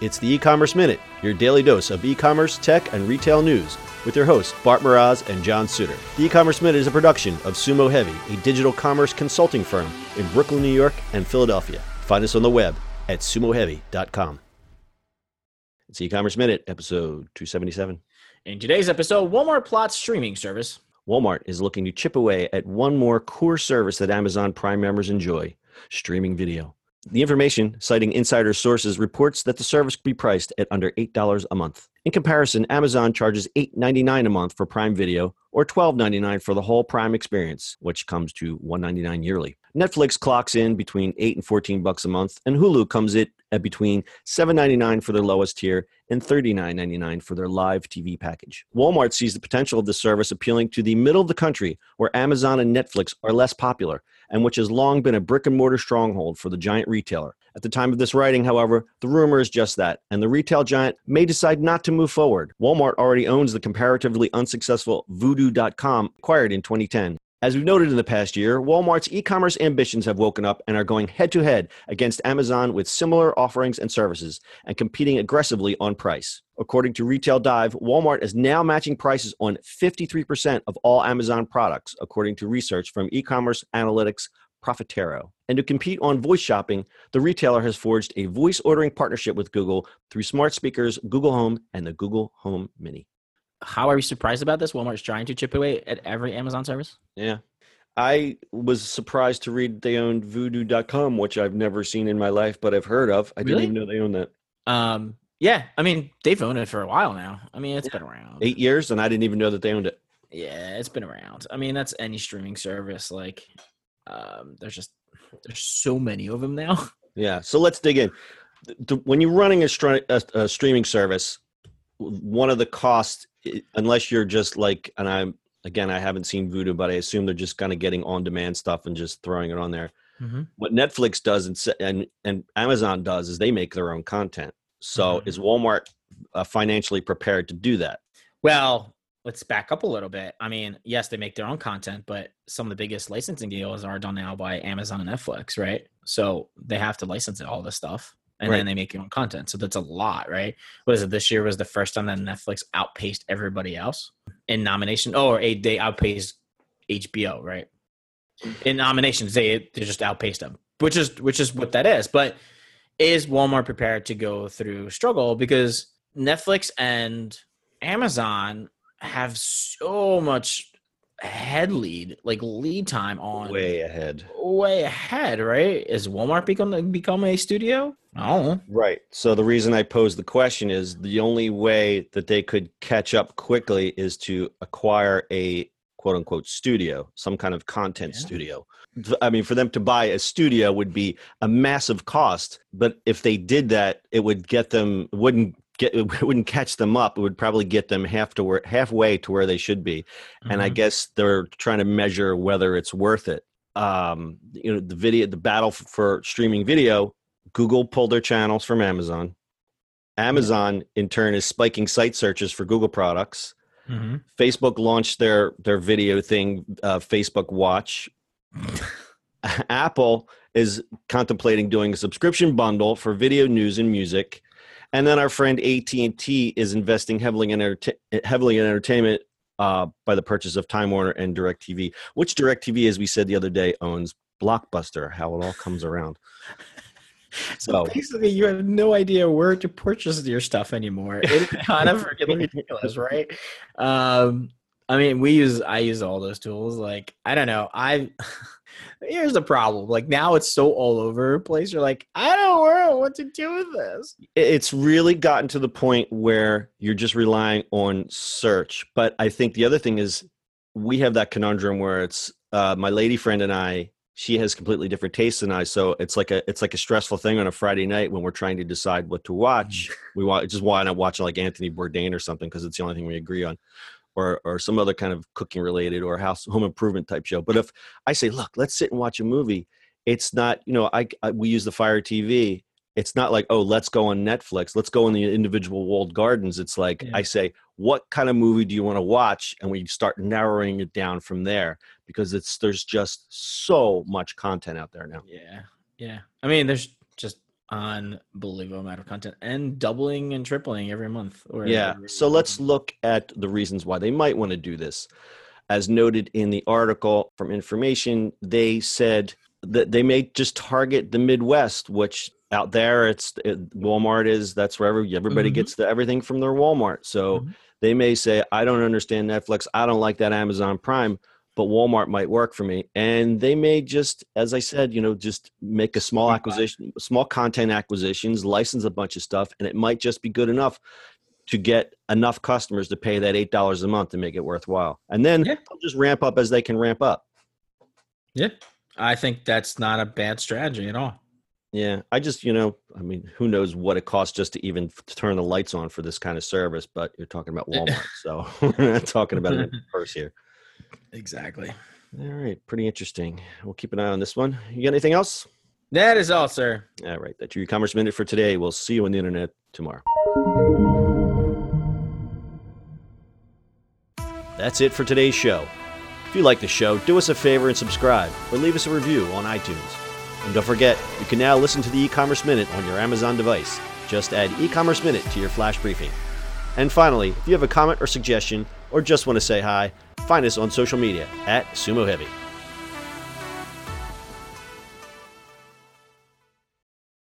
It's the e-commerce minute, your daily dose of e-commerce, tech, and retail news with your hosts Bart Mroz and John Suter. The e-commerce minute is a production of Sumo Heavy, a digital commerce consulting firm in Brooklyn, New York, and Philadelphia. Find us on the web at sumoheavy.com. It's the e-commerce minute, episode 277. In today's episode, Walmart plots streaming service. Walmart is looking to chip away at one more core service that Amazon Prime members enjoy: streaming video. The information, citing insider sources, reports that the service could be priced at under $8 a month. In comparison, Amazon charges $8.99 a month for Prime Video or $12.99 for the whole Prime experience, which comes to 199 yearly. Netflix clocks in between 8 and 14 bucks a month, and Hulu comes in at between $7.99 for their lowest tier and $39.99 for their live TV package. Walmart sees the potential of the service appealing to the middle of the country where Amazon and Netflix are less popular and which has long been a brick and mortar stronghold for the giant retailer. At the time of this writing, however, the rumor is just that, and the retail giant may decide not to move forward. Walmart already owns the comparatively unsuccessful Vudu.com, acquired in 2010. As we've noted in the past year, Walmart's e commerce ambitions have woken up and are going head to head against Amazon with similar offerings and services and competing aggressively on price. According to Retail Dive, Walmart is now matching prices on 53% of all Amazon products, according to research from e commerce analytics Profitero. And to compete on voice shopping, the retailer has forged a voice ordering partnership with Google through smart speakers, Google Home, and the Google Home Mini. How are you surprised about this? Walmart's trying to chip away at every Amazon service? Yeah. I was surprised to read they owned vudu.com, which I've never seen in my life, but I've heard of. I Really? didn't even know they owned that. Um, yeah, I mean, they've owned it for a while now. I mean, it's been around. Eight years, and I didn't even know that they owned it. Yeah, it's been around. I mean, that's any streaming service. Like, um, there's just there's so many of them now. Yeah. So let's dig in. The- the- when you're running a, str- a, a streaming service, one of the costs, unless you're just like, and I'm again, I haven't seen Vudu, but I assume they're just kind of getting on demand stuff and just throwing it on there. Mm-hmm. What Netflix does and and, and Amazon does is they make their own content. So Mhm. is Walmart uh, financially prepared to do that? Well, let's back up a little bit. I mean, yes, they make their own content, but some of the biggest licensing deals are done now by Amazon and Netflix, right? So they have to license it, all this stuff. And Right. then they make their own content. So that's a lot, right? Was it? This year was the first time that Netflix outpaced everybody else in nomination. Oh, or a- they outpaced HBO, right? In nominations, they they just outpaced them, which is which is what that is. But is Walmart prepared to go through struggle because Netflix and Amazon have so much head lead, like lead time on Way ahead. way ahead, right? Is Walmart become become a studio? I. Right. So the reason I pose the question is the only way that they could catch up quickly is to acquire a quote unquote studio, some kind of content Yeah. studio. I mean, for them to buy a studio would be a massive cost, but if they did that, it would get them wouldn't get it wouldn't catch them up. It would probably get them half to where halfway to where they should be. And I Mhm. guess they're trying to measure whether it's worth it. Um, you know, the video, the battle for streaming video Google pulled their channels from Amazon. Amazon, in turn, is spiking site searches for Google products. Mhm. Facebook launched their their video thing, uh, Facebook Watch. Apple is contemplating doing a subscription bundle for video news and music, and then our friend AT and T is investing heavily in enter- heavily in entertainment uh, by the purchase of Time Warner and DirecTV, which DirecTV, as we said the other day, owns Blockbuster. How it all comes around. So basically, you have no idea where to purchase your stuff anymore. It's kind of freaking ridiculous, right? Um, I mean, we use I use all those tools. Like, I don't know. I here's the problem. Like now, it's so all over the place. You're like, I don't know what to do with this. it's really gotten to the point where you're just relying on search but i think the other thing is we have that conundrum where it's uh, my lady friend and i she has completely different tastes than i so it's like a it's like a stressful thing on a friday night when we're trying to decide what to watch. Mm. We want just why not watch like anthony bourdain or something because it's the only thing we agree on or or some other kind of cooking related or house home improvement type show. But if i say look let's sit and watch a movie it's not you know i, I we use the fire tv it's not like oh let's go on netflix. Let's go in the individual walled gardens. It's like Yeah. i say what kind of movie do you want to watch and we start narrowing it down from there because it's there's just so much content out there now Yeah, yeah. I mean, there's just unbelievable amount of content and doubling and tripling every month. Or Yeah. every- So let's look at the reasons why they might want to do this. As noted in the article from Information, they said that they may just target the Midwest, which out there it's it, Walmart is that's where every, everybody Mhm. gets the, everything from their Walmart. So Mhm. they may say, I don't understand Netflix. I don't like that Amazon Prime, but Walmart might work for me. And they may just, as I said, you know, just make a small acquisition, small content acquisitions, license a bunch of stuff, and it might just be good enough to get enough customers to pay that eight dollars a month to make it worthwhile. And then Yeah. just ramp up as they can ramp up. Yeah. I think that's not a bad strategy at all. Yeah, I just, you know, I mean, who knows what it costs just to even turn the lights on for this kind of service, but you're talking about Walmart. so we're not talking about it first here. Exactly. All right, pretty interesting. We'll keep an eye on this one. You got anything else? That is all, sir. All right, that's your e-commerce minute for today. We'll see you on the internet tomorrow. That's it for today's show. If you like the show, do us a favor and subscribe or leave us a review on iTunes. And don't forget, you can now listen to the e-commerce minute on your Amazon device. Just add e-commerce minute to your flash briefing. And finally, if you have a comment or suggestion or just want to say hi, find us on social media at Sumo Heavy.